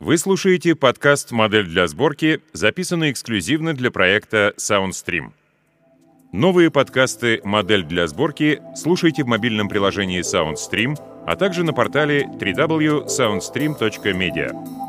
Вы слушаете подкаст «Модель для сборки», записанный эксклюзивно для проекта SoundStream. Новые подкасты «Модель для сборки» слушайте в мобильном приложении SoundStream, а также на портале www.soundstream.media.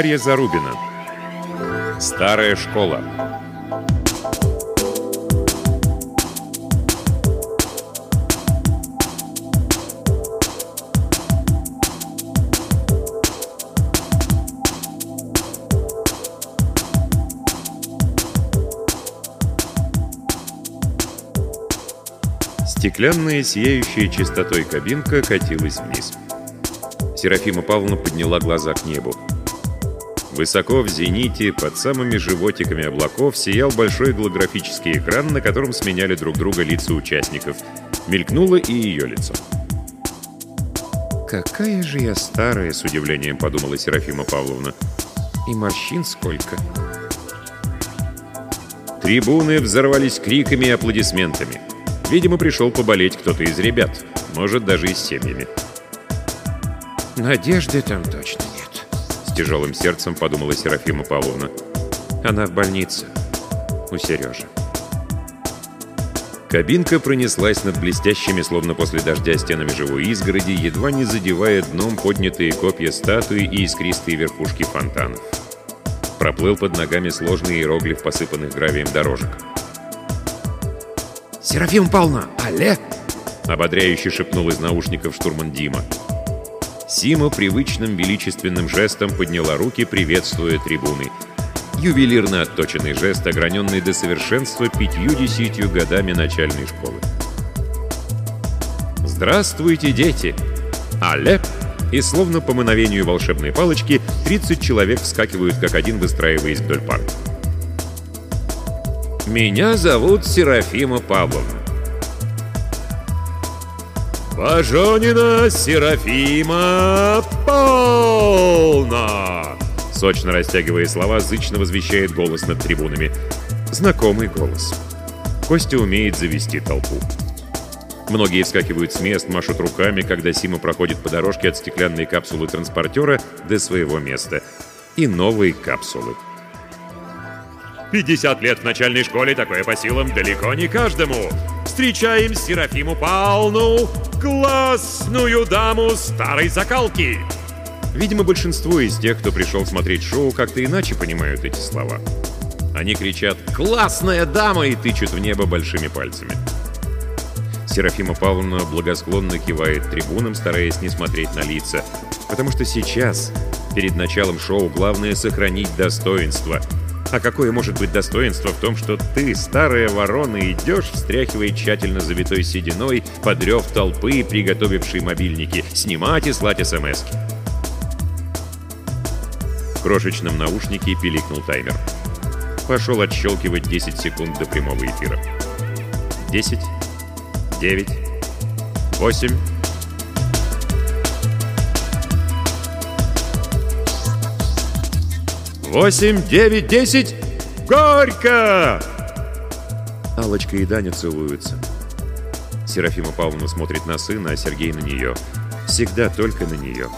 Дарья Зарубина. Старая школа. Стеклянная, сияющая чистотой кабинка катилась вниз. Серафима Павловна подняла глаза к небу. Высоко в зените, под самыми животиками облаков, сиял большой голографический экран, на котором сменяли друг друга лица участников. Мелькнуло и ее лицо. «Какая же я старая!» — с удивлением подумала Серафима Павловна. «И морщин сколько!» Трибуны взорвались криками и аплодисментами. Видимо, пришел поболеть кто-то из ребят, может, даже и с семьями. «Надежды там точно нет», — с тяжелым сердцем подумала Серафима Павловна. «Она в больнице. У Сережи». Кабинка пронеслась над блестящими, словно после дождя, стенами живой изгороди, едва не задевая дном поднятые копья статуи и искристые верхушки фонтанов. Проплыл под ногами сложный иероглиф посыпанных гравием дорожек. «Серафим Павловна, алле!» — ободряюще шепнул из наушников штурман Дима. Сима привычным величественным жестом подняла руки, приветствуя трибуны. Ювелирно отточенный жест, ограненный до совершенства пятью-десятью годами начальной школы. «Здравствуйте, дети!» «Алле!» И словно по мановению волшебной палочки 30 человек вскакивают как один, выстраиваясь вдоль пар. «Меня зовут Серафима Павловна. «Бажонина Серафима полна!» Сочно растягивая слова, зычно возвещает голос над трибунами. Знакомый голос. Костя умеет завести толпу. Многие вскакивают с мест, машут руками, когда Сима проходит по дорожке от стеклянной капсулы транспортера до своего места. И новые капсулы. 50 лет в начальной школе, такое по силам далеко не каждому. Встречаем Серафиму Павловну, классную даму старой закалки. Видимо, большинство из тех, кто пришел смотреть шоу, как-то иначе понимают эти слова. Они кричат «Классная дама!» и тычут в небо большими пальцами. Серафима Павловна благосклонно кивает трибунам, стараясь не смотреть на лица. Потому что сейчас, перед началом шоу, главное сохранить достоинство — а какое может быть достоинство в том, что ты, старая ворона, идешь, встряхивая тщательно завитой сединой, подрев толпы, приготовившие мобильники, снимать и слать смс -ки. В крошечном наушнике пиликнул таймер. Пошел отщелкивать 10 секунд до прямого эфира. 10, 9, 8... Восемь, девять, десять! Горько! Алочка и Даня целуются. Серафима Павловна смотрит на сына, а Сергей на нее. Всегда только на нее.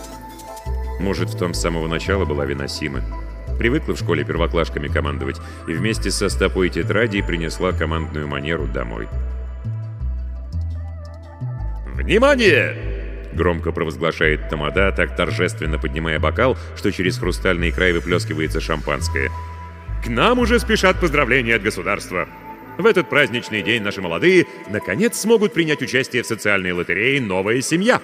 Может, в том с самого начала была вина Симы. Привыкла в школе первоклашками командовать и вместе со стопой тетради принесла командную манеру домой. «Внимание!» Громко провозглашает Тамада, так торжественно поднимая бокал, что через хрустальный край выплескивается шампанское. «К нам уже спешат поздравления от государства!» В этот праздничный день наши молодые наконец смогут принять участие в социальной лотерее «Новая семья».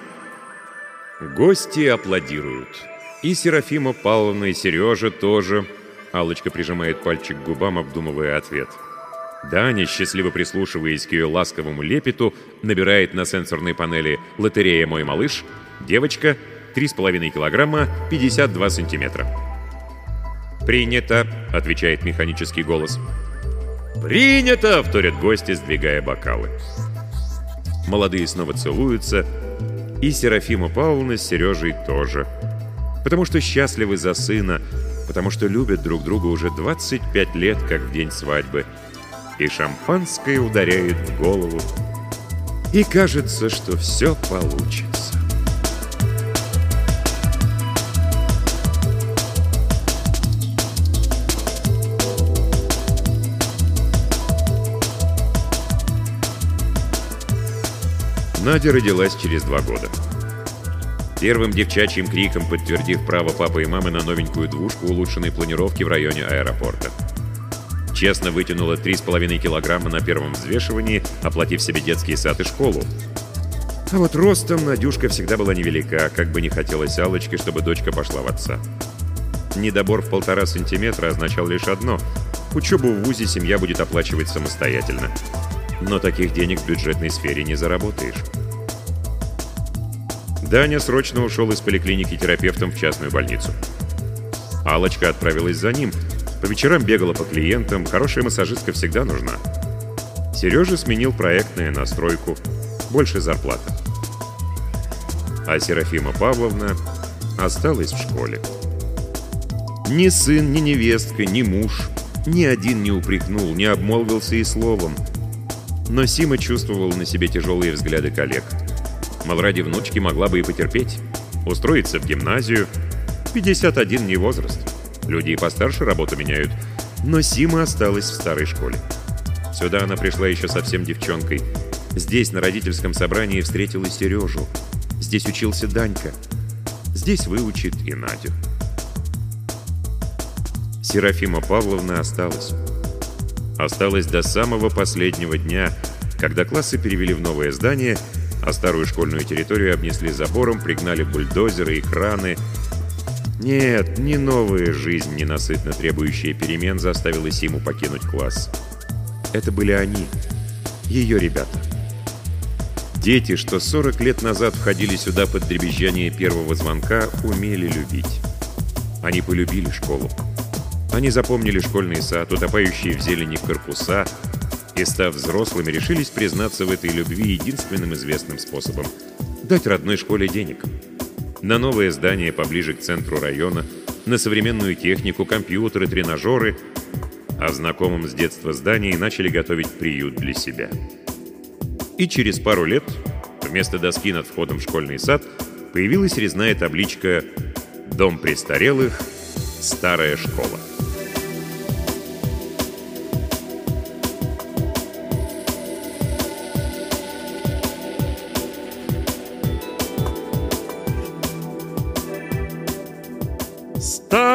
Гости аплодируют. И Серафима Павловна, и Сережа тоже. Аллочка прижимает пальчик к губам, обдумывая ответ. Даня, счастливо прислушиваясь к ее ласковому лепету, набирает на сенсорной панели «Лотерея «Мой малыш», девочка, 3,5 килограмма, 52 сантиметра. «Принято!» — отвечает механический голос. «Принято!» — вторят гости, сдвигая бокалы. Молодые снова целуются, и Серафима Павловна с Сережей тоже. Потому что счастливы за сына, потому что любят друг друга уже 25 лет, как в день свадьбы. И шампанское ударяет в голову. И кажется, что все получится. Надя родилась через два года. Первым девчачьим криком подтвердив право папы и мамы на новенькую двушку улучшенной планировки в районе аэропорта. Честно вытянула 3,5 килограмма на первом взвешивании, оплатив себе детский сад и школу. А вот ростом Надюшка всегда была невелика, как бы не хотелось Аллочке, чтобы дочка пошла в отца. Недобор в полтора сантиметра означал лишь одно – учебу в ВУЗе семья будет оплачивать самостоятельно. Но таких денег в бюджетной сфере не заработаешь. Даня срочно ушел из поликлиники терапевтом в частную больницу. Алочка отправилась за ним. По вечерам бегала по клиентам, хорошая массажистка всегда нужна. Сережа сменил проектное на стройку. Больше зарплата. А Серафима Павловна осталась в школе. Ни сын, ни невестка, ни муж, ни один не упрекнул, не обмолвился и словом. Но Сима чувствовал на себе тяжелые взгляды коллег. Мол, ради внучки могла бы и потерпеть. Устроиться в гимназию. 51 не возраст. Люди и постарше работу меняют. Но Сима осталась в старой школе. Сюда она пришла еще совсем девчонкой. Здесь, на родительском собрании, встретила Сережу. Здесь учился Данька. Здесь выучит и Надю. Серафима Павловна осталась. Осталась до самого последнего дня, когда классы перевели в новое здание, а старую школьную территорию обнесли забором, пригнали бульдозеры и краны. Нет, не новая жизнь, ненасытно требующая перемен, заставила Симу покинуть класс. Это были они, ее ребята. Дети, что 40 лет назад входили сюда под дребезжание первого звонка, умели любить. Они полюбили школу. Они запомнили школьный сад, утопающие в зелени корпуса, и, став взрослыми, решились признаться в этой любви единственным известным способом – дать родной школе денег. На новое здание поближе к центру района, на современную технику, компьютеры, тренажеры, а в знакомом с детства здании начали готовить приют для себя. И через пару лет вместо доски над входом в школьный сад появилась резная табличка «Дом престарелых. Старая школа».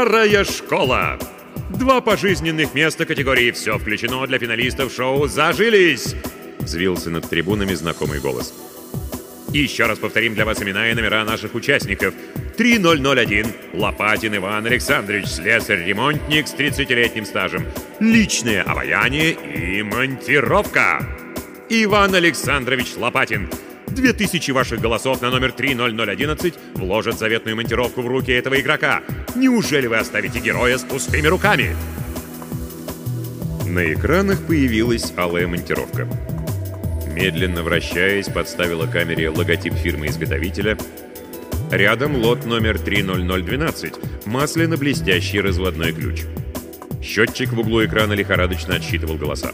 Старая школа. Два пожизненных места категории «Все включено» для финалистов шоу «Зажились». Взвился над трибунами знакомый голос. Еще раз повторим для вас имена и номера наших участников. 3001. Лопатин Иван Александрович, слесарь-ремонтник с 30-летним стажем. Личное обаяние и монтировка. Иван Александрович Лопатин. 2000 ваших голосов на номер 30011 вложат заветную монтировку в руки этого игрока. Неужели вы оставите героя с пустыми руками? На экранах появилась алая монтировка. Медленно вращаясь, подставила камере логотип фирмы-изготовителя. Рядом лот номер 30012, масляно-блестящий разводной ключ. Счетчик в углу экрана лихорадочно отсчитывал голоса.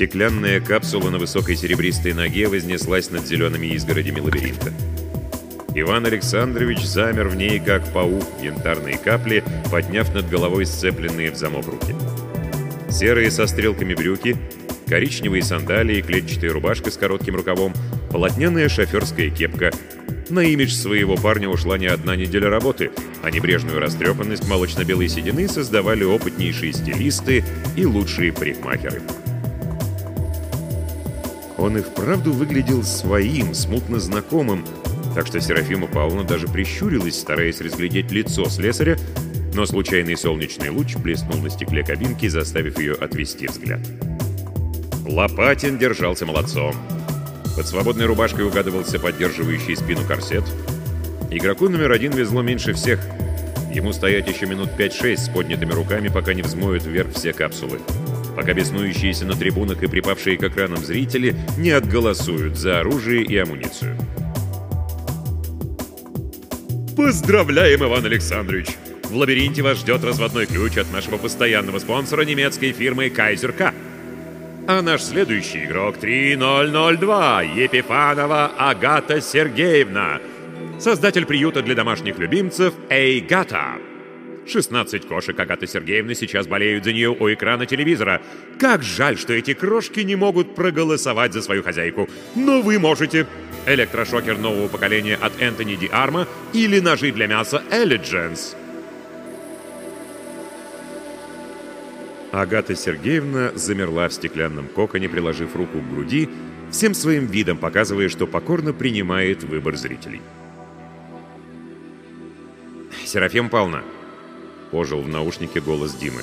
Стеклянная капсула на высокой серебристой ноге вознеслась над зелеными изгородями лабиринта. Иван Александрович замер в ней, как паук янтарные капли, подняв над головой сцепленные в замок руки. Серые со стрелками брюки, коричневые сандалии, клетчатая рубашка с коротким рукавом, полотняная шоферская кепка. На имидж своего парня ушла не одна неделя работы, а небрежную растрепанность молочно-белой седины создавали опытнейшие стилисты и лучшие парикмахеры. Он и вправду выглядел своим, смутно знакомым, так что Серафима Павловна даже прищурилась, стараясь разглядеть лицо слесаря, но случайный солнечный луч блеснул на стекле кабинки, заставив ее отвести взгляд. Лопатин держался молодцом. Под свободной рубашкой угадывался поддерживающий спину корсет. Игроку номер один везло меньше всех. Ему стоять еще минут 5-6 с поднятыми руками, пока не взмоют вверх все капсулы. Пока беснующиеся на трибунах и припавшие к экранам зрители не отголосуют за оружие и амуницию. Поздравляем, Иван Александрович! В лабиринте вас ждет разводной ключ от нашего постоянного спонсора немецкой фирмы Kaiser K. А наш следующий игрок 3002 Епифанова Агата Сергеевна, создатель приюта для домашних любимцев Эйгата. 16 кошек Агаты Сергеевны сейчас болеют за нее у экрана телевизора. Как жаль, что эти крошки не могут проголосовать за свою хозяйку. Но вы можете. Электрошокер нового поколения от Энтони Ди Арма или ножи для мяса Элидженс. Агата Сергеевна замерла в стеклянном коконе, приложив руку к груди, всем своим видом показывая, что покорно принимает выбор зрителей. «Серафим Павловна!» — ожил в наушнике голос Димы.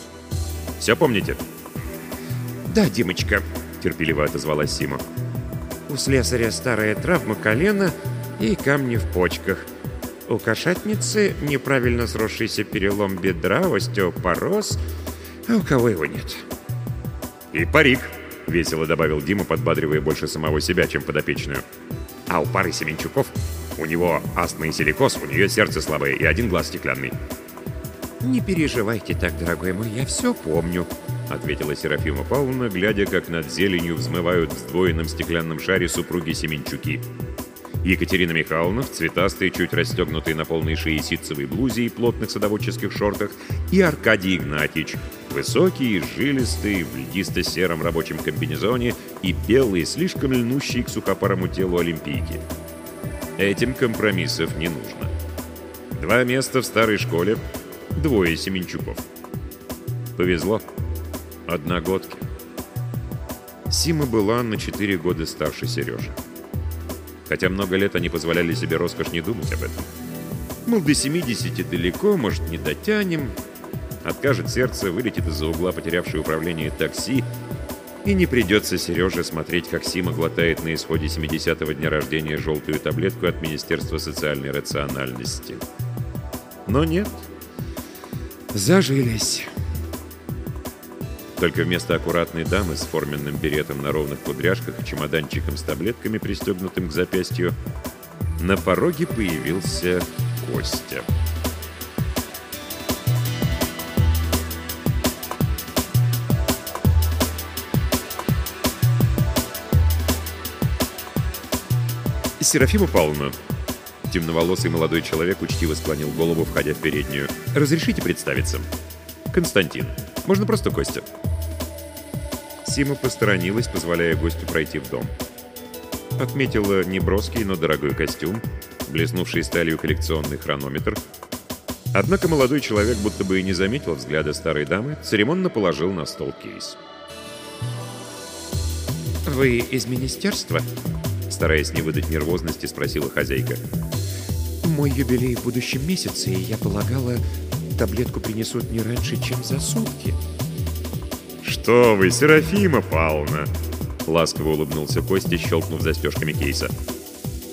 «Все помните?» «Да, Димочка», — терпеливо отозвалась Сима. «У слесаря старая травма колена и камни в почках. У кошатницы неправильно сросшийся перелом бедра, остеопороз, а у кого его нет?» «И парик», — весело добавил Дима, подбадривая больше самого себя, чем подопечную. «А у пары Семенчуков у него астма и силикоз, у нее сердце слабое и один глаз стеклянный». «Не переживайте так, дорогой мой, я все помню», — ответила Серафима Павловна, глядя, как над зеленью взмывают в сдвоенном стеклянном шаре супруги Семенчуки. Екатерина Михайловна в цветастой, чуть расстегнутой на полной шее ситцевой блузе и плотных садоводческих шортах, и Аркадий Игнатьич, высокий, жилистый, в льдисто-сером рабочем комбинезоне и белый, слишком льнущий к сухопарому телу олимпийки. Этим компромиссов не нужно. Два места в старой школе, двое Семенчуков. Повезло. Одногодки. Сима была на четыре года старше Сережи. Хотя много лет они позволяли себе роскошь не думать об этом. Мол, до 70 далеко, может, не дотянем. Откажет сердце, вылетит из-за угла потерявший управление такси, и не придется Сереже смотреть, как Сима глотает на исходе 70-го дня рождения желтую таблетку от Министерства социальной рациональности. Но нет. Зажились. Только вместо аккуратной дамы с форменным беретом на ровных кудряшках и чемоданчиком с таблетками, пристегнутым к запястью, на пороге появился Костя. «Серафима Павловна», темноволосый молодой человек учтиво склонил голову, входя в переднюю. «Разрешите представиться?» «Константин. Можно просто Костя». Сима посторонилась, позволяя гостю пройти в дом. Отметила неброский, но дорогой костюм, блеснувший сталью коллекционный хронометр. Однако молодой человек будто бы и не заметил взгляда старой дамы, церемонно положил на стол кейс. «Вы из министерства?» Стараясь не выдать нервозности, спросила хозяйка. «Мой юбилей в будущем месяце, и я полагала, таблетку принесут не раньше, чем за сутки». «Что вы, Серафима Павловна!» Ласково улыбнулся Костя, щелкнув застежками кейса.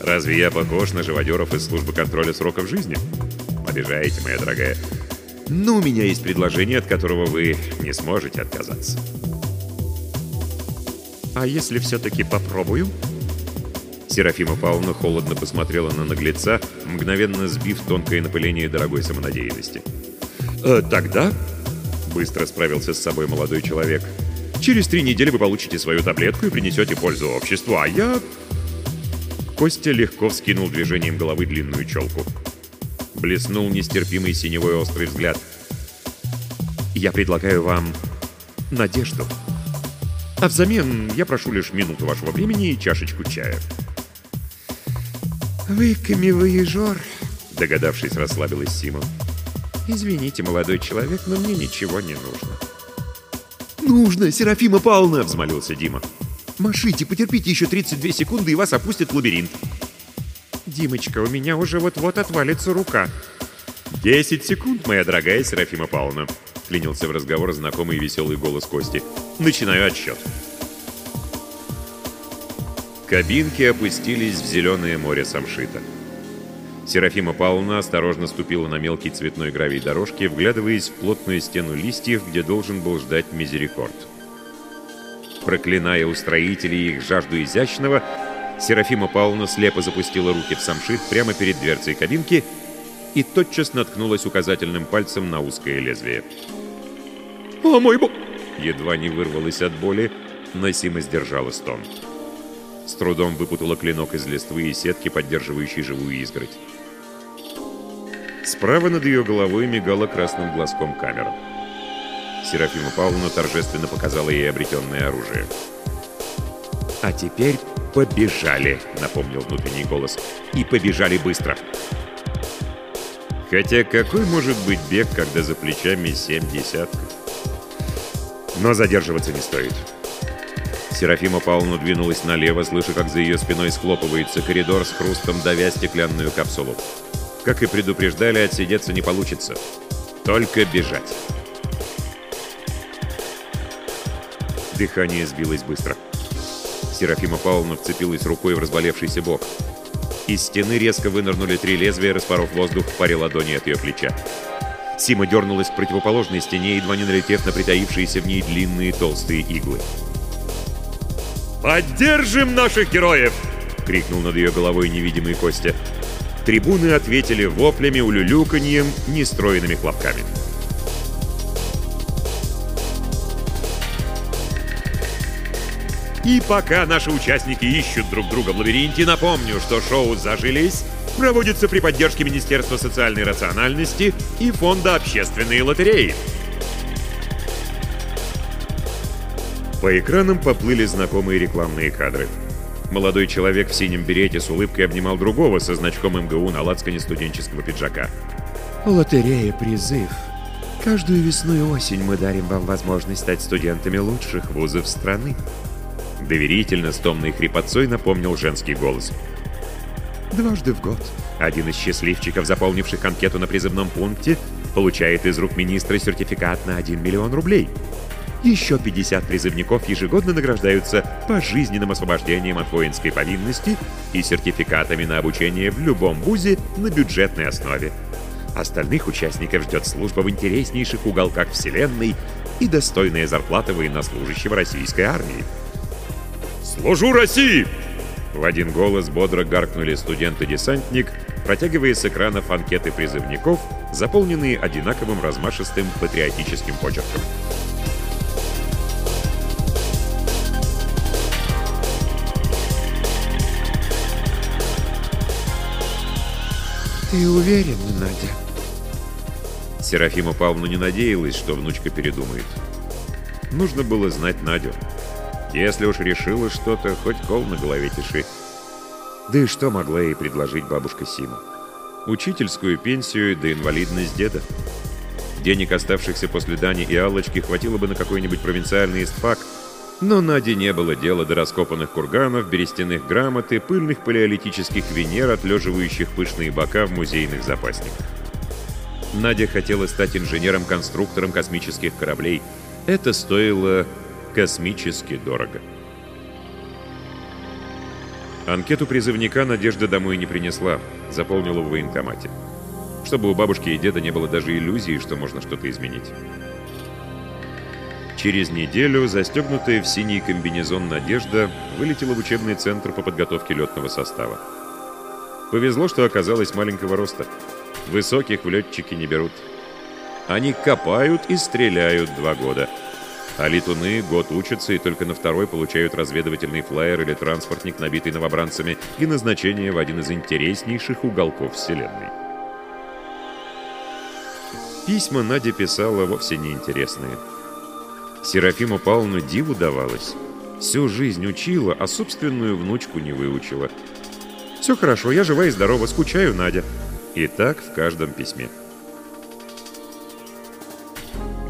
«Разве я похож на живодеров из службы контроля сроков жизни? Обижаете, моя дорогая. Но у меня есть предложение, от которого вы не сможете отказаться». «А если все-таки попробую?» Серафима Павловна холодно посмотрела на наглеца, мгновенно сбив тонкое напыление дорогой самонадеянности. «Э, «Тогда...» — быстро справился с собой молодой человек. «Через три недели вы получите свою таблетку и принесете пользу обществу, а я...» Костя легко вскинул движением головы длинную челку. Блеснул нестерпимый синевой острый взгляд. «Я предлагаю вам надежду. А взамен я прошу лишь минуту вашего времени и чашечку чая». «Вы камевоежор», — догадавшись, расслабилась Сима. «Извините, молодой человек, но мне ничего не нужно». «Нужно, Серафима Павловна!» — взмолился Дима. «Машите, потерпите еще 32 секунды, и вас опустят в лабиринт». «Димочка, у меня уже вот-вот отвалится рука». «Десять секунд, моя дорогая Серафима Павловна», — клянился в разговор знакомый веселый голос Кости. «Начинаю отсчет». Кабинки опустились в зеленое море самшита. Серафима Павловна осторожно ступила на мелкий цветной гравий дорожки, вглядываясь в плотную стену листьев, где должен был ждать мизерикорд. Проклиная устроителей их жажду изящного, Серафима Павловна слепо запустила руки в самшит прямо перед дверцей кабинки и тотчас наткнулась указательным пальцем на узкое лезвие. «О, мой бог!» Едва не вырвалась от боли, но Сима сдержала стон. С трудом выпутала клинок из листвы и сетки, поддерживающей живую изгородь. Справа над ее головой мигала красным глазком камера. Серафима Павловна торжественно показала ей обретенное оружие. «А теперь побежали», — напомнил внутренний голос. «И побежали быстро». Хотя какой может быть бег, когда за плечами семь десятков? Но задерживаться не стоит. Серафима Павловна двинулась налево, слыша, как за ее спиной схлопывается коридор с хрустом, давя стеклянную капсулу. Как и предупреждали, отсидеться не получится. Только бежать. Дыхание сбилось быстро. Серафима Павловна вцепилась рукой в разболевшийся бок. Из стены резко вынырнули три лезвия, распоров воздух в паре ладони от ее плеча. Сима дернулась к противоположной стене, едва не налетев на притаившиеся в ней длинные толстые иглы. «Поддержим наших героев!» — крикнул над ее головой невидимый Костя. Трибуны ответили воплями, улюлюканьем, нестроенными хлопками. И пока наши участники ищут друг друга в лабиринте, напомню, что шоу «Зажились» проводится при поддержке Министерства социальной рациональности и Фонда общественной лотереи. По экранам поплыли знакомые рекламные кадры. Молодой человек в синем берете с улыбкой обнимал другого со значком МГУ на лацкане студенческого пиджака. «Лотерея «Призыв». Каждую весну и осень мы дарим вам возможность стать студентами лучших вузов страны. Доверительно, с томной хрипотцой напомнил женский голос. Дважды в год один из счастливчиков, заполнивших анкету на призывном пункте, получает из рук министра сертификат на 1 миллион рублей. Еще 50 призывников ежегодно награждаются пожизненным освобождением от воинской повинности и сертификатами на обучение в любом вузе на бюджетной основе. Остальных участников ждет служба в интереснейших уголках Вселенной и достойная зарплата военнослужащего российской армии. «Служу России!» В один голос бодро гаркнули студент и десантник, протягивая с экранов анкеты призывников, заполненные одинаковым размашистым патриотическим почерком. Ты уверен, Надя? Серафима Павловна не надеялась, что внучка передумает. Нужно было знать Надю. Если уж решила что-то, хоть кол на голове тиши. Да и что могла ей предложить бабушка Сима? Учительскую пенсию да инвалидность деда. Денег, оставшихся после Дани и Аллочки, хватило бы на какой-нибудь провинциальный истфак, но Наде не было дела до раскопанных курганов, берестяных грамот и пыльных палеолитических венер, отлеживающих пышные бока в музейных запасниках. Надя хотела стать инженером-конструктором космических кораблей. Это стоило космически дорого. Анкету призывника Надежда домой не принесла, заполнила в военкомате. Чтобы у бабушки и деда не было даже иллюзии, что можно что-то изменить. Через неделю застегнутая в синий комбинезон «Надежда» вылетела в учебный центр по подготовке летного состава. Повезло, что оказалась маленького роста. Высоких в летчики не берут. Они копают и стреляют два года – а летуны год учатся и только на второй получают разведывательный флайер или транспортник, набитый новобранцами, и назначение в один из интереснейших уголков Вселенной. Письма Надя писала вовсе неинтересные. Серафима Павловна диву давалась. Всю жизнь учила, а собственную внучку не выучила. «Все хорошо, я жива и здорова, скучаю, Надя». И так в каждом письме.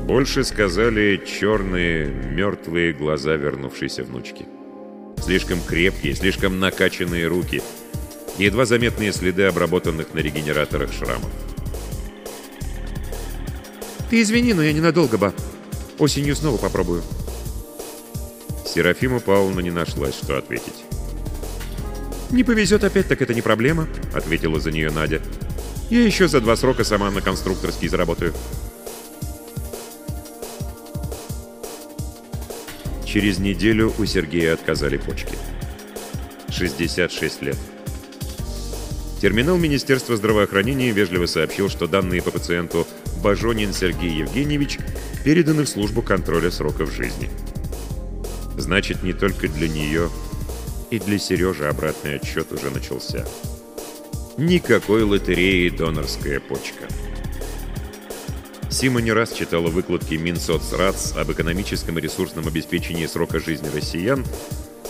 Больше сказали черные, мертвые глаза вернувшейся внучки. Слишком крепкие, слишком накачанные руки. Едва заметные следы обработанных на регенераторах шрамов. «Ты извини, но я ненадолго, ба. Осенью снова попробую». Серафима Павловна не нашлась, что ответить. «Не повезет опять, так это не проблема», — ответила за нее Надя. «Я еще за два срока сама на конструкторский заработаю». Через неделю у Сергея отказали почки. 66 лет. Терминал Министерства здравоохранения вежливо сообщил, что данные по пациенту Бажонин Сергей Евгеньевич переданы в службу контроля сроков жизни. Значит, не только для нее, и для Сережи обратный отсчет уже начался. Никакой лотереи донорская почка. Сима не раз читала выкладки Минсоцрац об экономическом и ресурсном обеспечении срока жизни россиян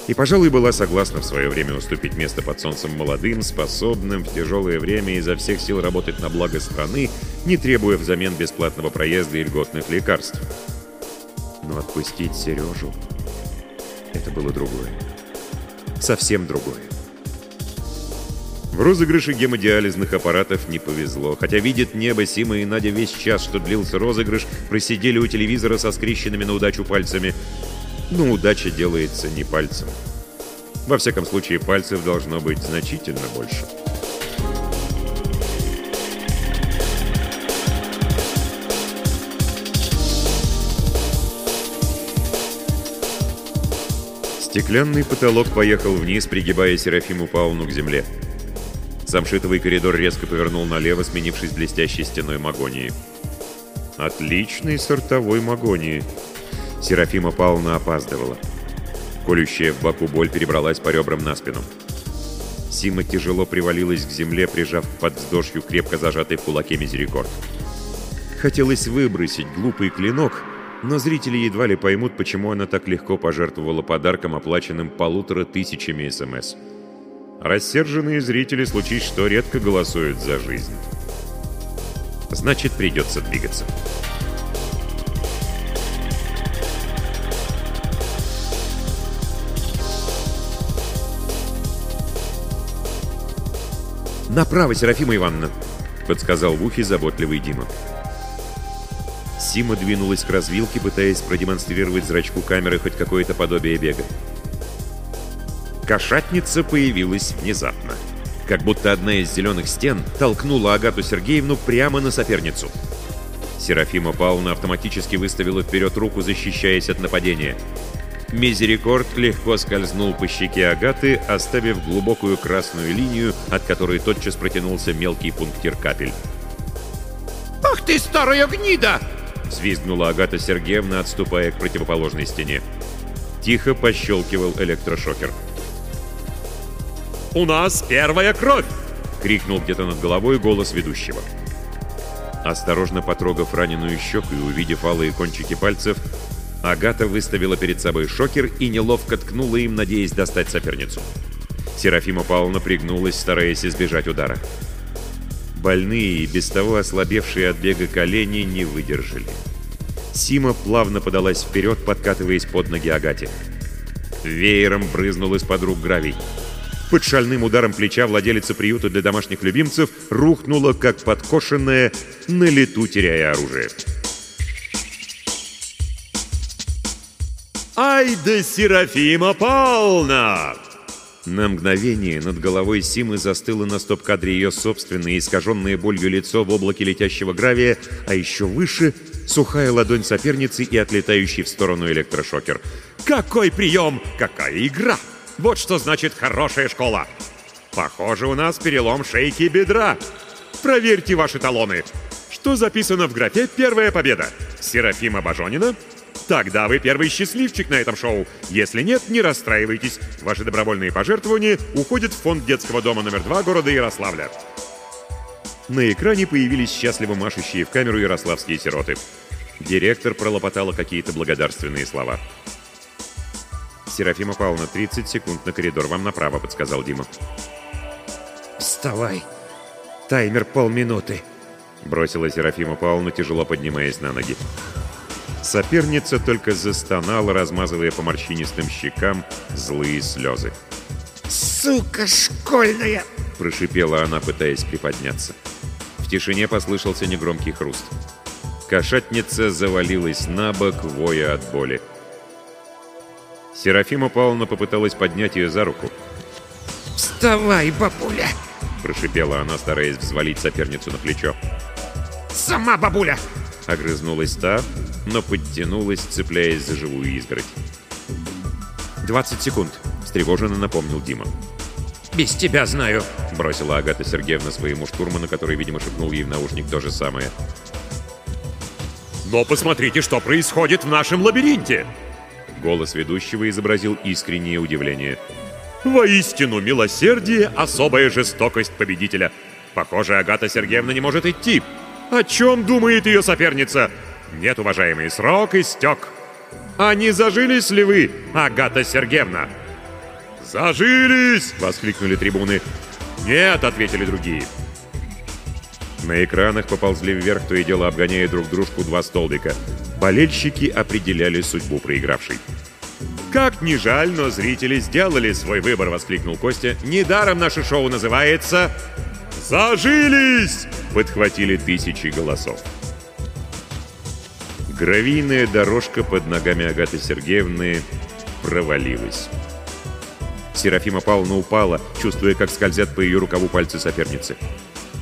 и, пожалуй, была согласна в свое время уступить место под солнцем молодым, способным в тяжелое время изо всех сил работать на благо страны, не требуя взамен бесплатного проезда и льготных лекарств. Но отпустить Сережу — это было другое. Совсем другое. В розыгрыше гемодиализных аппаратов не повезло. Хотя видит небо, Сима и Надя весь час, что длился розыгрыш, просидели у телевизора со скрещенными на удачу пальцами — но удача делается не пальцем. Во всяком случае, пальцев должно быть значительно больше. Стеклянный потолок поехал вниз, пригибая Серафиму Павловну к земле. Самшитовый коридор резко повернул налево, сменившись блестящей стеной магонии. Отличный сортовой магонии. Серафима Павловна опаздывала. Колющая в боку боль перебралась по ребрам на спину. Сима тяжело привалилась к земле, прижав под вздошью крепко зажатый в кулаке мизерикорд. Хотелось выбросить глупый клинок, но зрители едва ли поймут, почему она так легко пожертвовала подарком, оплаченным полутора тысячами СМС. Рассерженные зрители, случись что, редко голосуют за жизнь. Значит, придется двигаться. «Направо, Серафима Ивановна!» — подсказал в ухе заботливый Дима. Сима двинулась к развилке, пытаясь продемонстрировать зрачку камеры хоть какое-то подобие бега. Кошатница появилась внезапно. Как будто одна из зеленых стен толкнула Агату Сергеевну прямо на соперницу. Серафима Павловна автоматически выставила вперед руку, защищаясь от нападения. Мизерикорд легко скользнул по щеке Агаты, оставив глубокую красную линию, от которой тотчас протянулся мелкий пунктир капель. «Ах ты, старая гнида!» — взвизгнула Агата Сергеевна, отступая к противоположной стене. Тихо пощелкивал электрошокер. «У нас первая кровь!» — крикнул где-то над головой голос ведущего. Осторожно потрогав раненую щеку и увидев алые кончики пальцев, Агата выставила перед собой шокер и неловко ткнула им, надеясь достать соперницу. Серафима Павловна пригнулась, стараясь избежать удара. Больные и без того ослабевшие от бега колени не выдержали. Сима плавно подалась вперед, подкатываясь под ноги Агате. Веером брызнул из-под рук гравий. Под шальным ударом плеча владелица приюта для домашних любимцев рухнула, как подкошенная, на лету теряя оружие. «Ай да Серафима Павловна!» На мгновение над головой Симы застыло на стоп-кадре ее собственное, искаженное болью лицо в облаке летящего гравия, а еще выше — сухая ладонь соперницы и отлетающий в сторону электрошокер. «Какой прием! Какая игра! Вот что значит хорошая школа! Похоже, у нас перелом шейки бедра! Проверьте ваши талоны! Что записано в графе «Первая победа»? Серафима Бажонина — Тогда вы первый счастливчик на этом шоу. Если нет, не расстраивайтесь. Ваши добровольные пожертвования уходят в фонд детского дома номер 2 города Ярославля. На экране появились счастливо машущие в камеру ярославские сироты. Директор пролопотала какие-то благодарственные слова. «Серафима Павловна, 30 секунд на коридор. Вам направо», — подсказал Дима. «Вставай! Таймер полминуты!» — бросила Серафима Павловна, тяжело поднимаясь на ноги. Соперница только застонала, размазывая по морщинистым щекам злые слезы. «Сука школьная!» – прошипела она, пытаясь приподняться. В тишине послышался негромкий хруст. Кошатница завалилась на бок, воя от боли. Серафима Павловна попыталась поднять ее за руку. «Давай, бабуля!» — прошипела она, стараясь взвалить соперницу на плечо. «Сама бабуля!» — огрызнулась та, но подтянулась, цепляясь за живую изгородь. «Двадцать секунд», — встревоженно напомнил Дима. «Без тебя знаю», — бросила Агата Сергеевна своему штурману, который, видимо, шепнул ей в наушник то же самое. «Но посмотрите, что происходит в нашем лабиринте!» Голос ведущего изобразил искреннее удивление. «Воистину, милосердие — особая жестокость победителя. Похоже, Агата Сергеевна не может идти. О чем думает ее соперница? Нет, уважаемый, срок истек. А не зажились ли вы, Агата Сергеевна?» «Зажились!» — воскликнули трибуны. «Нет!» — ответили другие. На экранах поползли вверх, то и дело обгоняя друг дружку два столбика. Болельщики определяли судьбу проигравшей. «Как ни жаль, но зрители сделали свой выбор!» — воскликнул Костя. «Недаром наше шоу называется «Зажились!» — подхватили тысячи голосов. Гравийная дорожка под ногами Агаты Сергеевны провалилась. Серафима Павловна упала, чувствуя, как скользят по ее рукаву пальцы соперницы.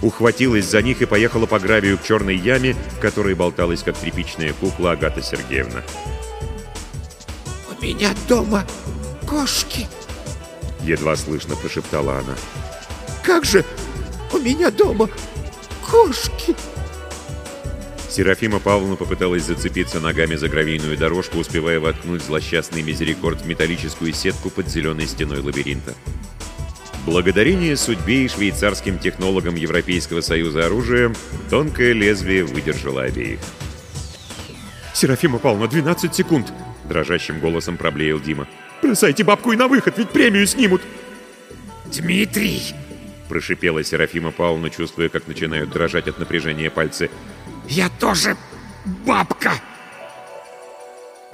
Ухватилась за них и поехала по гравию к черной яме, в которой болталась, как тряпичная кукла Агата Сергеевна. «У меня дома кошки!» Едва слышно прошептала она. «Как же у меня дома кошки!» Серафима Павловна попыталась зацепиться ногами за гравийную дорожку, успевая воткнуть злосчастный мизерикорд в металлическую сетку под зеленой стеной лабиринта. Благодарение судьбе и швейцарским технологам Европейского союза оружия, тонкое лезвие выдержало обеих. «Серафима Павловна, 12 секунд!» — дрожащим голосом проблеял Дима. «Бросайте бабку и на выход, ведь премию снимут!» «Дмитрий!» — прошипела Серафима Павловна, чувствуя, как начинают дрожать от напряжения пальцы. Я тоже бабка!»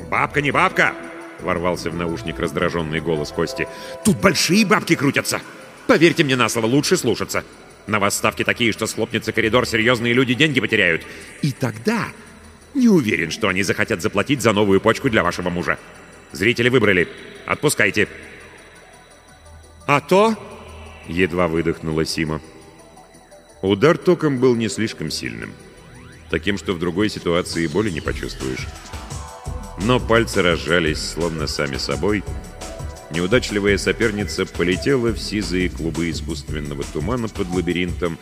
«Бабка не бабка!» — ворвался в наушник раздраженный голос Кости. «Тут большие бабки крутятся! Поверьте мне на слово, лучше слушаться. На вас ставки такие, что схлопнется коридор, серьезные люди деньги потеряют. И тогда не уверен, что они захотят заплатить за новую почку для вашего мужа. Зрители выбрали. Отпускайте». «А то...» — едва выдохнула Сима. Удар током был не слишком сильным таким, что в другой ситуации боли не почувствуешь. Но пальцы разжались, словно сами собой. Неудачливая соперница полетела в сизые клубы искусственного тумана под лабиринтом,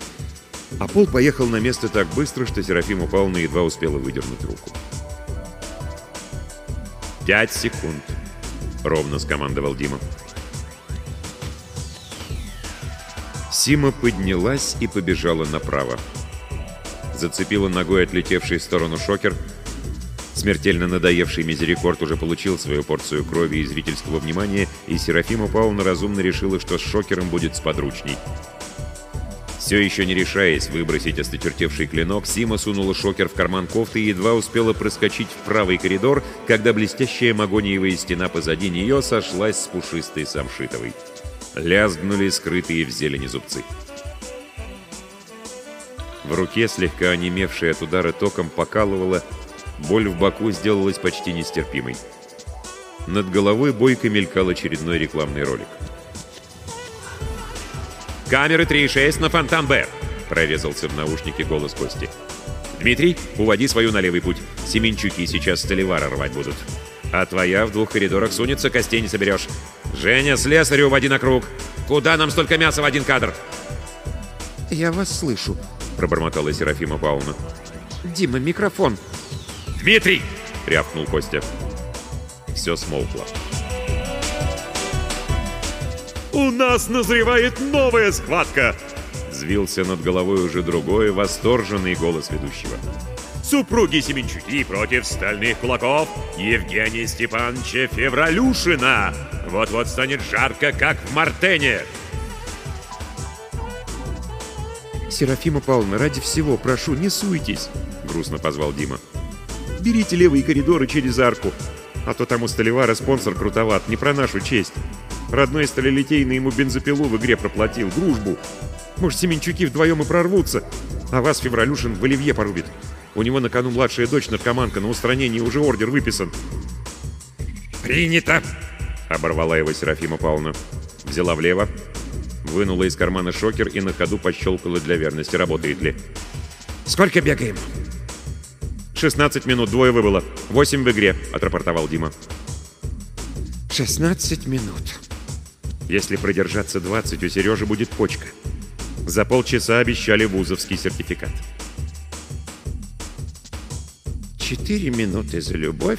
а пол поехал на место так быстро, что Серафима Павловна едва успела выдернуть руку. «Пять секунд», — ровно скомандовал Дима. Сима поднялась и побежала направо зацепила ногой отлетевший в сторону шокер. Смертельно надоевший мизерикорд уже получил свою порцию крови и зрительского внимания, и Серафима Павловна разумно решила, что с шокером будет сподручней. Все еще не решаясь выбросить осточертевший клинок, Сима сунула шокер в карман кофты и едва успела проскочить в правый коридор, когда блестящая магониевая стена позади нее сошлась с пушистой самшитовой. Лязгнули скрытые в зелени зубцы. В руке, слегка онемевшая от удара током, покалывала, боль в боку сделалась почти нестерпимой. Над головой бойко мелькал очередной рекламный ролик. «Камеры 3.6 на фонтан Б!» — прорезался в наушнике голос Кости. «Дмитрий, уводи свою на левый путь. Семенчуки сейчас столевара рвать будут. А твоя в двух коридорах сунется, костей не соберешь. Женя, слесаря уводи на круг. Куда нам столько мяса в один кадр?» «Я вас слышу», — пробормотала Серафима Павловна. «Дима, микрофон!» «Дмитрий!» — рявкнул Костя. Все смолкло. «У нас назревает новая схватка!» Взвился над головой уже другой восторженный голос ведущего. Супруги Семенчуки против стальных кулаков Евгения Степановича Февралюшина. Вот-вот станет жарко, как в Мартене. «Серафима Павловна, ради всего, прошу, не суйтесь!» — грустно позвал Дима. «Берите левые коридоры через арку, а то там у Столевара спонсор крутоват, не про нашу честь. Родной сталелитейный ему бензопилу в игре проплатил, дружбу. Может, Семенчуки вдвоем и прорвутся, а вас Февралюшин в Оливье порубит. У него на кону младшая дочь наркоманка, на устранение уже ордер выписан». «Принято!» — оборвала его Серафима Павловна. Взяла влево, вынула из кармана шокер и на ходу пощелкала для верности, работает ли. «Сколько бегаем?» «16 минут, двое выбыло. Восемь в игре», — отрапортовал Дима. «16 минут». Если продержаться 20, у Сережи будет почка. За полчаса обещали вузовский сертификат. «Четыре минуты за любовь,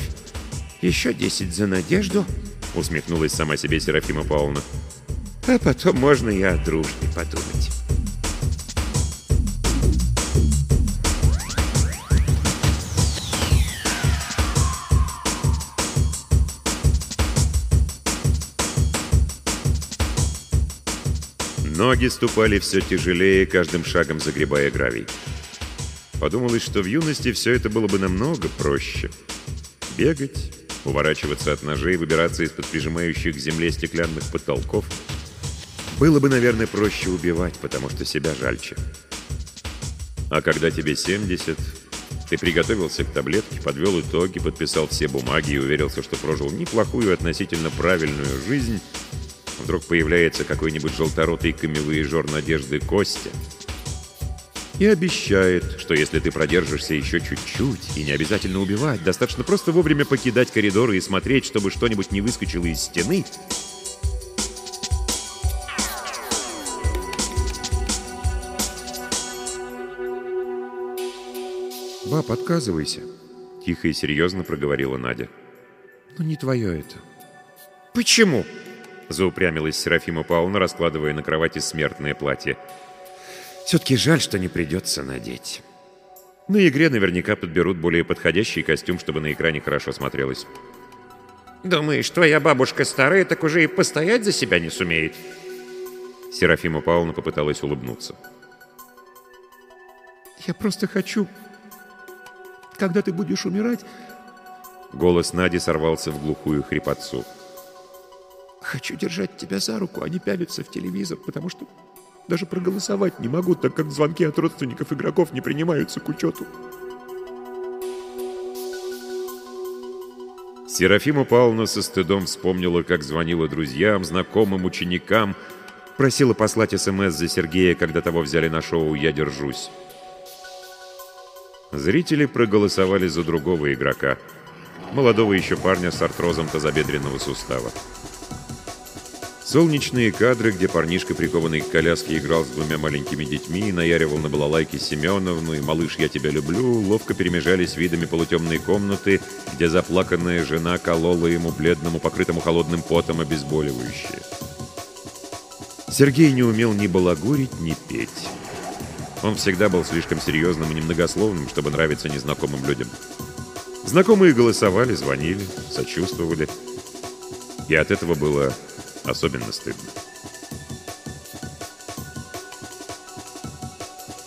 еще десять за надежду», — усмехнулась сама себе Серафима Павловна. «А потом можно и о дружбе подумать». Ноги ступали все тяжелее, каждым шагом загребая гравий. Подумалось, что в юности все это было бы намного проще. Бегать, уворачиваться от ножей, выбираться из-под прижимающих к земле стеклянных потолков. Было бы, наверное, проще убивать, потому что себя жальче. А когда тебе 70, ты приготовился к таблетке, подвел итоги, подписал все бумаги и уверился, что прожил неплохую относительно правильную жизнь, вдруг появляется какой-нибудь желторотый камевоежор Надежды Костя и обещает, что если ты продержишься еще чуть-чуть, и не обязательно убивать, достаточно просто вовремя покидать коридоры и смотреть, чтобы что-нибудь не выскочило из стены, «Баб, отказывайся», — тихо и серьезно проговорила Надя. «Ну не твое это». «Почему?» Заупрямилась Серафима Павловна, раскладывая на кровати смертное платье. «Все-таки жаль, что не придется надеть». На игре наверняка подберут более подходящий костюм, чтобы на экране хорошо смотрелось. «Думаешь, твоя бабушка старая, так уже и постоять за себя не сумеет?» Серафима Павловна попыталась улыбнуться. «Я просто хочу, когда ты будешь умирать...» Голос Нади сорвался в глухую хрипотцу. Хочу держать тебя за руку, а не пялиться в телевизор, потому что даже проголосовать не могу, так как звонки от родственников игроков не принимаются к учету. Серафима Павловна со стыдом вспомнила, как звонила друзьям, знакомым, ученикам, просила послать СМС за Сергея, когда того взяли на шоу «Я держусь». Зрители проголосовали за другого игрока, молодого еще парня с артрозом тазобедренного сустава. Солнечные кадры, где парнишка, прикованный к коляске, играл с двумя маленькими детьми, наяривал на балалайке Семеновну и «Малыш, я тебя люблю», ловко перемежались видами полутемной комнаты, где заплаканная жена колола ему бледному, покрытому холодным потом обезболивающее. Сергей не умел ни балагурить, ни петь. Он всегда был слишком серьезным и немногословным, чтобы нравиться незнакомым людям. Знакомые голосовали, звонили, сочувствовали. И от этого было Особенно стыдно.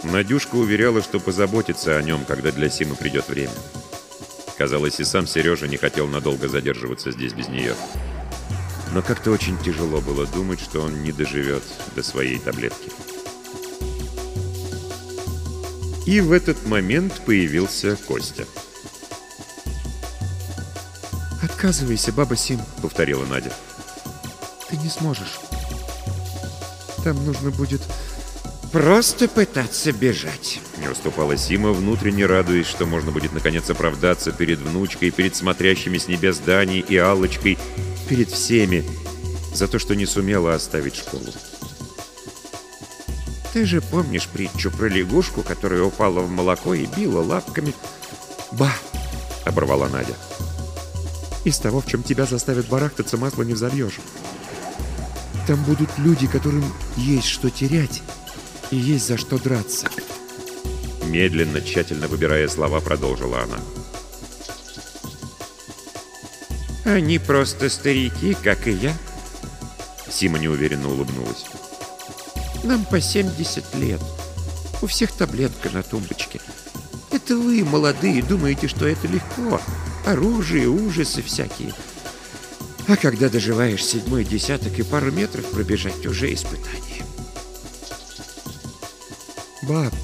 Надюшка уверяла, что позаботится о нем, когда для Симы придет время. Казалось, и сам Сережа не хотел надолго задерживаться здесь без нее. Но как-то очень тяжело было думать, что он не доживет до своей таблетки. И в этот момент появился Костя. «Отказывайся, баба Сим», — повторила Надя. Ты не сможешь. Там нужно будет просто пытаться бежать. Не уступала Сима, внутренне радуясь, что можно будет наконец оправдаться перед внучкой, перед смотрящими с небес Даней и Аллочкой, перед всеми, за то, что не сумела оставить школу. Ты же помнишь притчу про лягушку, которая упала в молоко и била лапками? «Ба!» — оборвала Надя. «Из того, в чем тебя заставят барахтаться, масло не взольешь. Там будут люди, которым есть что терять и есть за что драться. Медленно, тщательно выбирая слова, продолжила она. Они просто старики, как и я. Сима неуверенно улыбнулась. Нам по 70 лет. У всех таблетка на тумбочке. Это вы, молодые, думаете, что это легко. Оружие, ужасы всякие. А когда доживаешь седьмой десяток и пару метров пробежать, уже испытание. «Баб!»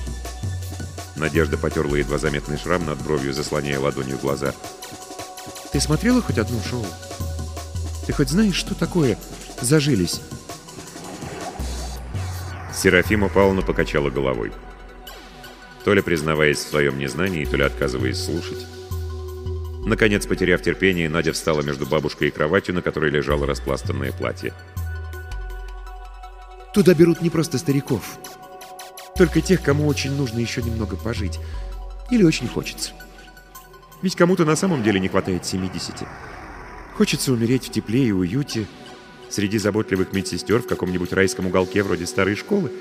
Надежда потерла едва заметный шрам над бровью, заслоняя ладонью глаза. «Ты смотрела хоть одно шоу? Ты хоть знаешь, что такое «зажились»?» Серафима Павловна покачала головой. То ли признаваясь в своем незнании, то ли отказываясь слушать. Наконец, потеряв терпение, Надя встала между бабушкой и кроватью, на которой лежало распластанное платье. «Туда берут не просто стариков. Только тех, кому очень нужно еще немного пожить. Или очень хочется. Ведь кому-то на самом деле не хватает 70. Хочется умереть в тепле и уюте, среди заботливых медсестер в каком-нибудь райском уголке вроде старой школы.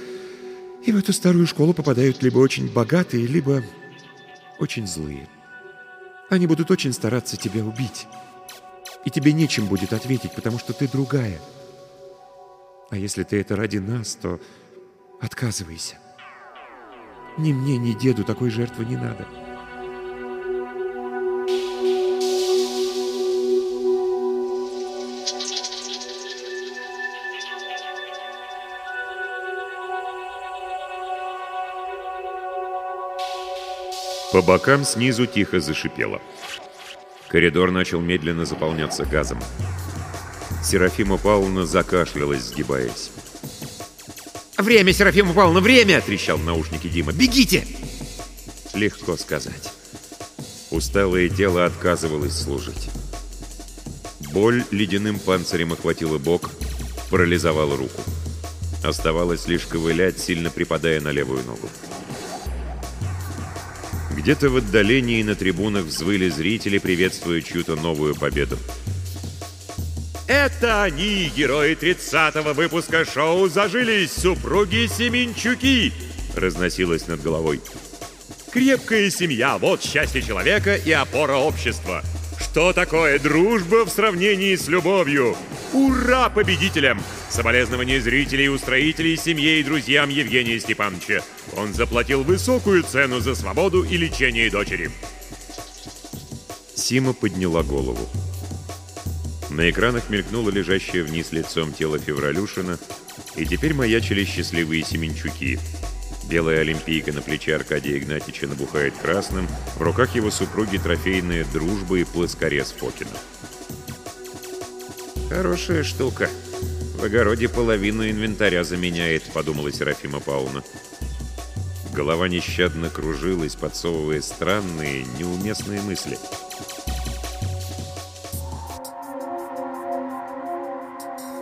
И в эту старую школу попадают либо очень богатые, либо очень злые. Они будут очень стараться тебя убить. И тебе нечем будет ответить, потому что ты другая. А если ты это ради нас, то отказывайся. Ни мне, ни деду такой жертвы не надо. По бокам снизу тихо зашипело. Коридор начал медленно заполняться газом. Серафима Павловна закашлялась, сгибаясь. «Время, Серафима Павловна, время!» — трещал в наушнике Дима. «Бегите!» Легко сказать. Усталое тело отказывалось служить. Боль ледяным панцирем охватила бок, парализовала руку. Оставалось лишь ковылять, сильно припадая на левую ногу. Где-то в отдалении на трибунах взвыли зрители, приветствуя чью-то новую победу. Это они, герои 30-го выпуска шоу «Зажились супруги Семенчуки», разносилось над головой. Крепкая семья – вот счастье человека и опора общества. Что такое дружба в сравнении с любовью? Ура победителям! Соболезнования зрителей устроителей семье и друзьям Евгения Степановича. Он заплатил высокую цену за свободу и лечение дочери. Сима подняла голову. На экранах мелькнуло лежащее вниз лицом тело Февралюшина, и теперь маячили счастливые Семенчуки. Белая олимпийка на плече Аркадия Игнатьича набухает красным, в руках его супруги трофейная дружба и плоскорез Фокина. «Хорошая штука», в огороде половину инвентаря заменяет», — подумала Серафима Павловна. Голова нещадно кружилась, подсовывая странные, неуместные мысли.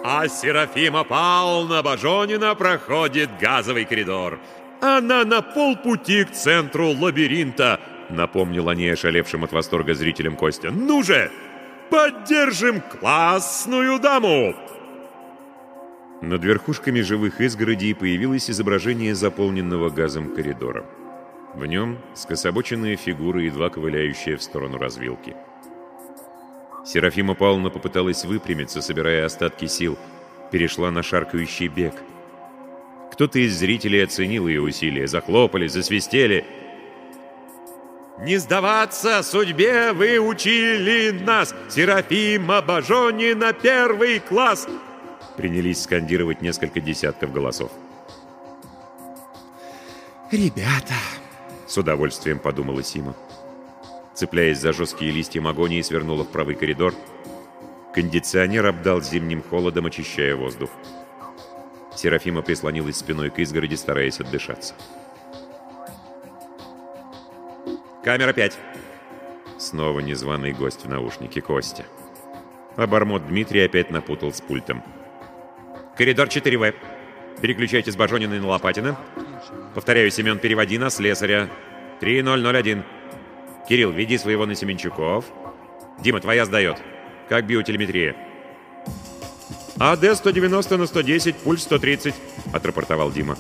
А Серафима Павловна Бажонина проходит газовый коридор. Она на полпути к центру лабиринта, напомнил о ней ошалевшим от восторга зрителям Костя. Ну же, поддержим классную даму! Над верхушками живых изгородей появилось изображение заполненного газом коридора. В нем скособоченные фигуры, едва ковыляющие в сторону развилки. Серафима Павловна попыталась выпрямиться, собирая остатки сил, перешла на шаркающий бег. Кто-то из зрителей оценил ее усилия, захлопали, засвистели. «Не сдаваться судьбе вы учили нас! Серафима Бажонина первый класс!» принялись скандировать несколько десятков голосов. «Ребята!» — с удовольствием подумала Сима. Цепляясь за жесткие листья магонии, свернула в правый коридор. Кондиционер обдал зимним холодом, очищая воздух. Серафима прислонилась спиной к изгороди, стараясь отдышаться. «Камера 5!» Снова незваный гость в наушнике Костя. Обормот Дмитрий опять напутал с пультом. Коридор 4В. Переключайте с Бажониной на Лопатина. Повторяю, Семен, переводи на слесаря. 3001. Кирилл, веди своего на Семенчуков. Дима, твоя сдает. Как биотелеметрия? АД 190 на 110, пульс 130, отрапортовал Дима.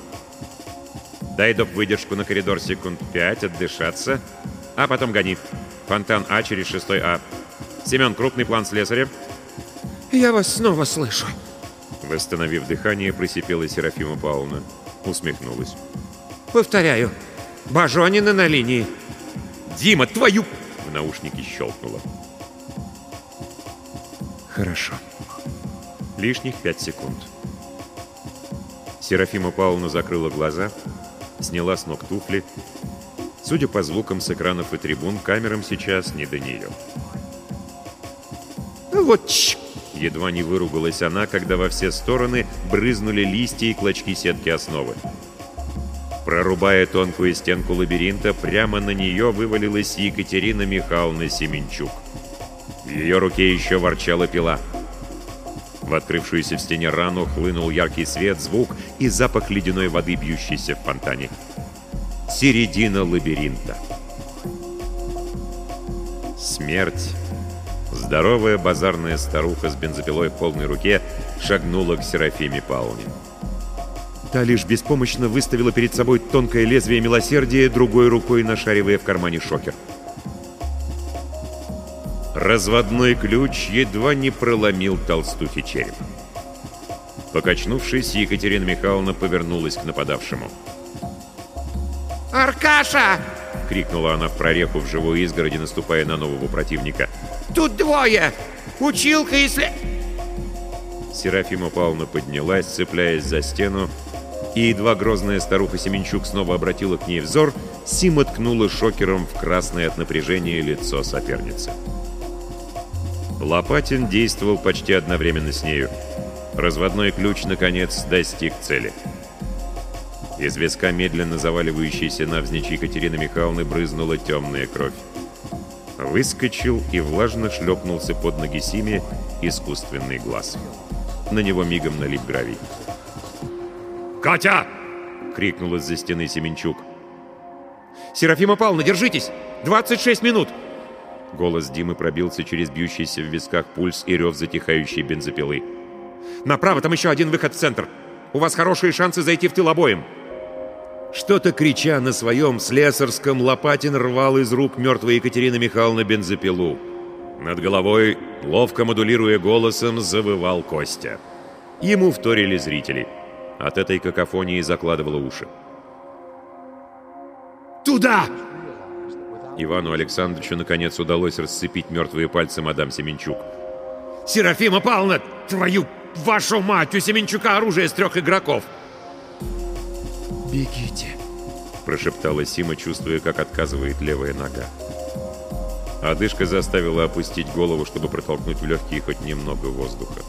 Дай доп выдержку на коридор секунд 5, отдышаться. А потом гони. Фонтан А через 6 А. Семен, крупный план слесаря. Я вас снова слышу. Восстановив дыхание, просипела Серафима Павловна. Усмехнулась. Повторяю, Бажонина на линии. Дима, твою... В наушнике щелкнуло. Хорошо. Лишних пять секунд. Серафима Павловна закрыла глаза, сняла с ног туфли. Судя по звукам с экранов и трибун, камерам сейчас не до нее. Вот ч Едва не выругалась она, когда во все стороны брызнули листья и клочки сетки основы. Прорубая тонкую стенку лабиринта, прямо на нее вывалилась Екатерина Михайловна Семенчук. В ее руке еще ворчала пила. В открывшуюся в стене рану хлынул яркий свет, звук и запах ледяной воды, бьющейся в фонтане. Середина лабиринта. Смерть. Здоровая базарная старуха с бензопилой в полной руке шагнула к Серафиме Павловне. Та лишь беспомощно выставила перед собой тонкое лезвие милосердия, другой рукой нашаривая в кармане шокер. Разводной ключ едва не проломил толстухи череп. Покачнувшись, Екатерина Михайловна повернулась к нападавшему. «Аркаша!» — крикнула она в прореху в живой изгороди, наступая на нового противника. «Тут двое! Училка и след...» Серафима Павловна поднялась, цепляясь за стену, и едва грозная старуха Семенчук снова обратила к ней взор, Сима ткнула шокером в красное от напряжения лицо соперницы. Лопатин действовал почти одновременно с нею. Разводной ключ, наконец, достиг цели. Из виска медленно заваливающейся навзничь Екатерины Михайловны брызнула темная кровь. Выскочил и влажно шлепнулся под ноги Симе искусственный глаз. На него мигом налип гравий. «Катя!» — крикнул из-за стены Семенчук. «Серафима Павловна, держитесь! 26 минут!» Голос Димы пробился через бьющийся в висках пульс и рев затихающей бензопилы. «Направо, там еще один выход в центр! У вас хорошие шансы зайти в тыл обоим!» Что-то крича на своем слесарском, Лопатин рвал из рук мертвой Екатерины Михайловны бензопилу. Над головой, ловко модулируя голосом, завывал Костя. Ему вторили зрители. От этой какофонии закладывало уши. «Туда!» Ивану Александровичу наконец удалось расцепить мертвые пальцы мадам Семенчук. «Серафима Павловна, твою, вашу мать, у Семенчука оружие с трех игроков!» «Бегите!» – прошептала Сима, чувствуя, как отказывает левая нога. Одышка заставила опустить голову, чтобы протолкнуть в легкие хоть немного воздуха.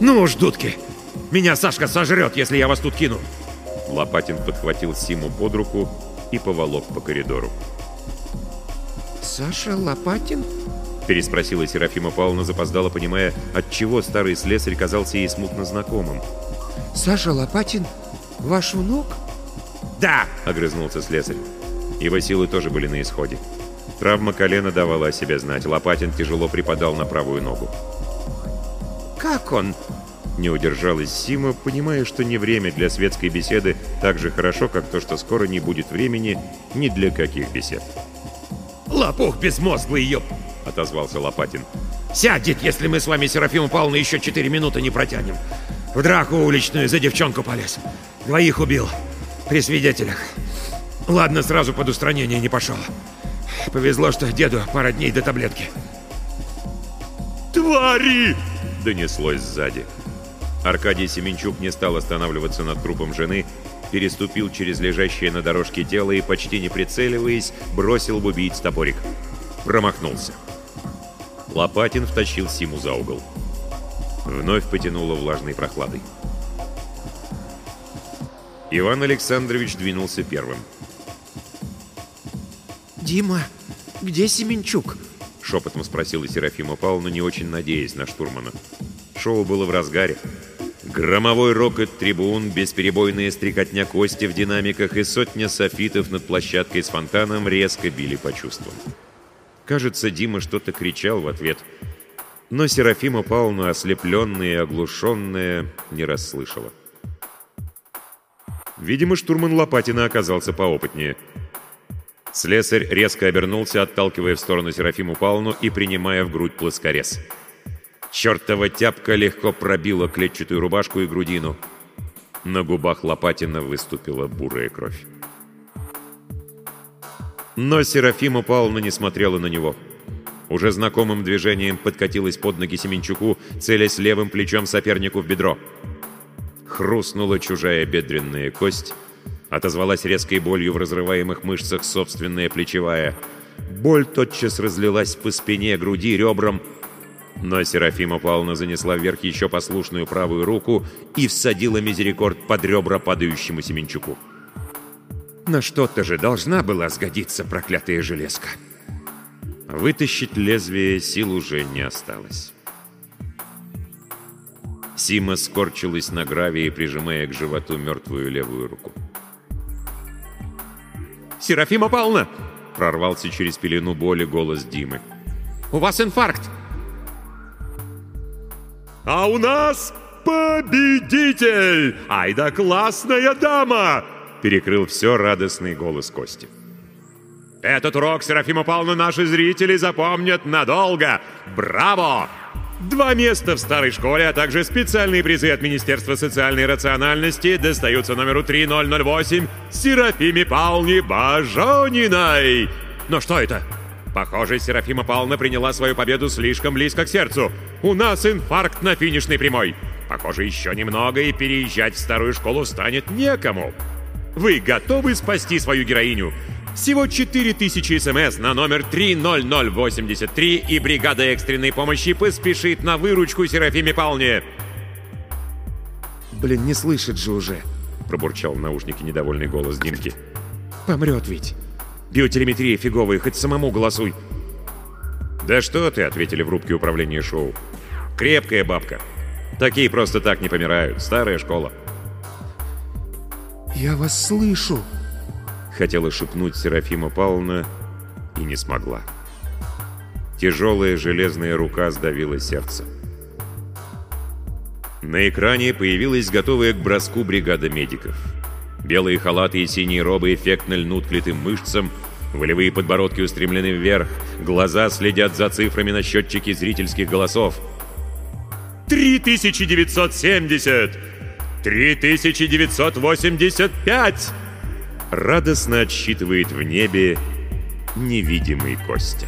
«Ну уж, дудки! Меня Сашка сожрет, если я вас тут кину!» Лопатин подхватил Симу под руку и поволок по коридору. «Саша Лопатин?» Переспросила Серафима Павловна, запоздала, понимая, от чего старый слесарь казался ей смутно знакомым. «Саша Лопатин? Ваш внук?» «Да!» — огрызнулся слесарь. Его силы тоже были на исходе. Травма колена давала о себе знать. Лопатин тяжело припадал на правую ногу. «Как он?» Не удержалась Сима, понимая, что не время для светской беседы так же хорошо, как то, что скоро не будет времени ни для каких бесед. «Лопух безмозглый, ёп!» — отозвался Лопатин. «Сядет, если мы с вами, Серафима Павловна, еще четыре минуты не протянем. В драку уличную за девчонку полез. Двоих убил. При свидетелях. Ладно, сразу под устранение не пошел. Повезло, что деду пара дней до таблетки». «Твари!» — донеслось сзади. Аркадий Семенчук не стал останавливаться над трупом жены, переступил через лежащее на дорожке тело и, почти не прицеливаясь, бросил в убийц топорик. Промахнулся. Лопатин втащил Симу за угол. Вновь потянуло влажной прохладой. Иван Александрович двинулся первым. «Дима, где Семенчук?» Шепотом спросила Серафима Павловна, не очень надеясь на штурмана. Шоу было в разгаре. Громовой рокот трибун, бесперебойная стрекотня кости в динамиках и сотня софитов над площадкой с фонтаном резко били по чувствам. Кажется, Дима что-то кричал в ответ. Но Серафима Павловна, ослепленная и оглушенная, не расслышала. Видимо, штурман Лопатина оказался поопытнее. Слесарь резко обернулся, отталкивая в сторону Серафиму Павловну и принимая в грудь плоскорез. Чертова тяпка легко пробила клетчатую рубашку и грудину. На губах Лопатина выступила бурая кровь. Но Серафима Павловна не смотрела на него. Уже знакомым движением подкатилась под ноги Семенчуку, целясь левым плечом сопернику в бедро. Хрустнула чужая бедренная кость, отозвалась резкой болью в разрываемых мышцах собственная плечевая. Боль тотчас разлилась по спине, груди, ребрам, Но Серафима Павловна занесла вверх еще послушную правую руку и всадила мизерикорд под ребра падающему Семенчуку. На что-то же должна была сгодиться проклятая железка. Вытащить лезвие сил уже не осталось. Сима скорчилась на гравии, прижимая к животу мертвую левую руку. «Серафима Павловна!» — прорвался через пелену боли голос Димы. «У вас инфаркт!» «А у нас победитель! Ай да классная дама!» — перекрыл все радостный голос Кости. «Этот урок, Серафима Павловна, наши зрители запомнят надолго! Браво!» Два места в старой школе, а также специальные призы от Министерства социальной рациональности достаются номеру 3008 Серафиме Павловне Бажониной. Но что это? Похоже, Серафима Павловна приняла свою победу слишком близко к сердцу. У нас инфаркт на финишной прямой. Похоже, еще немного, и переезжать в старую школу станет некому. Вы готовы спасти свою героиню? Всего 4000 смс на номер 30083, и бригада экстренной помощи поспешит на выручку Серафиме Павловне. «Блин, не слышит же уже!» — пробурчал в наушнике недовольный голос Димки. «Помрет ведь!» «Биотелеметрия фиговая, хоть самому голосуй!» «Да что ты!» — ответили в рубке управления шоу. «Крепкая бабка. Такие просто так не помирают. Старая школа». «Я вас слышу!» Хотела шепнуть Серафима Павловна и не смогла. Тяжелая железная рука сдавила сердце. На экране появилась готовая к броску бригада медиков. Белые халаты и синие робы эффектно льнут к литым мышцам, волевые подбородки устремлены вверх, глаза следят за цифрами на счетчике зрительских голосов. 3970! 3985! радостно отсчитывает в небе невидимый Костя.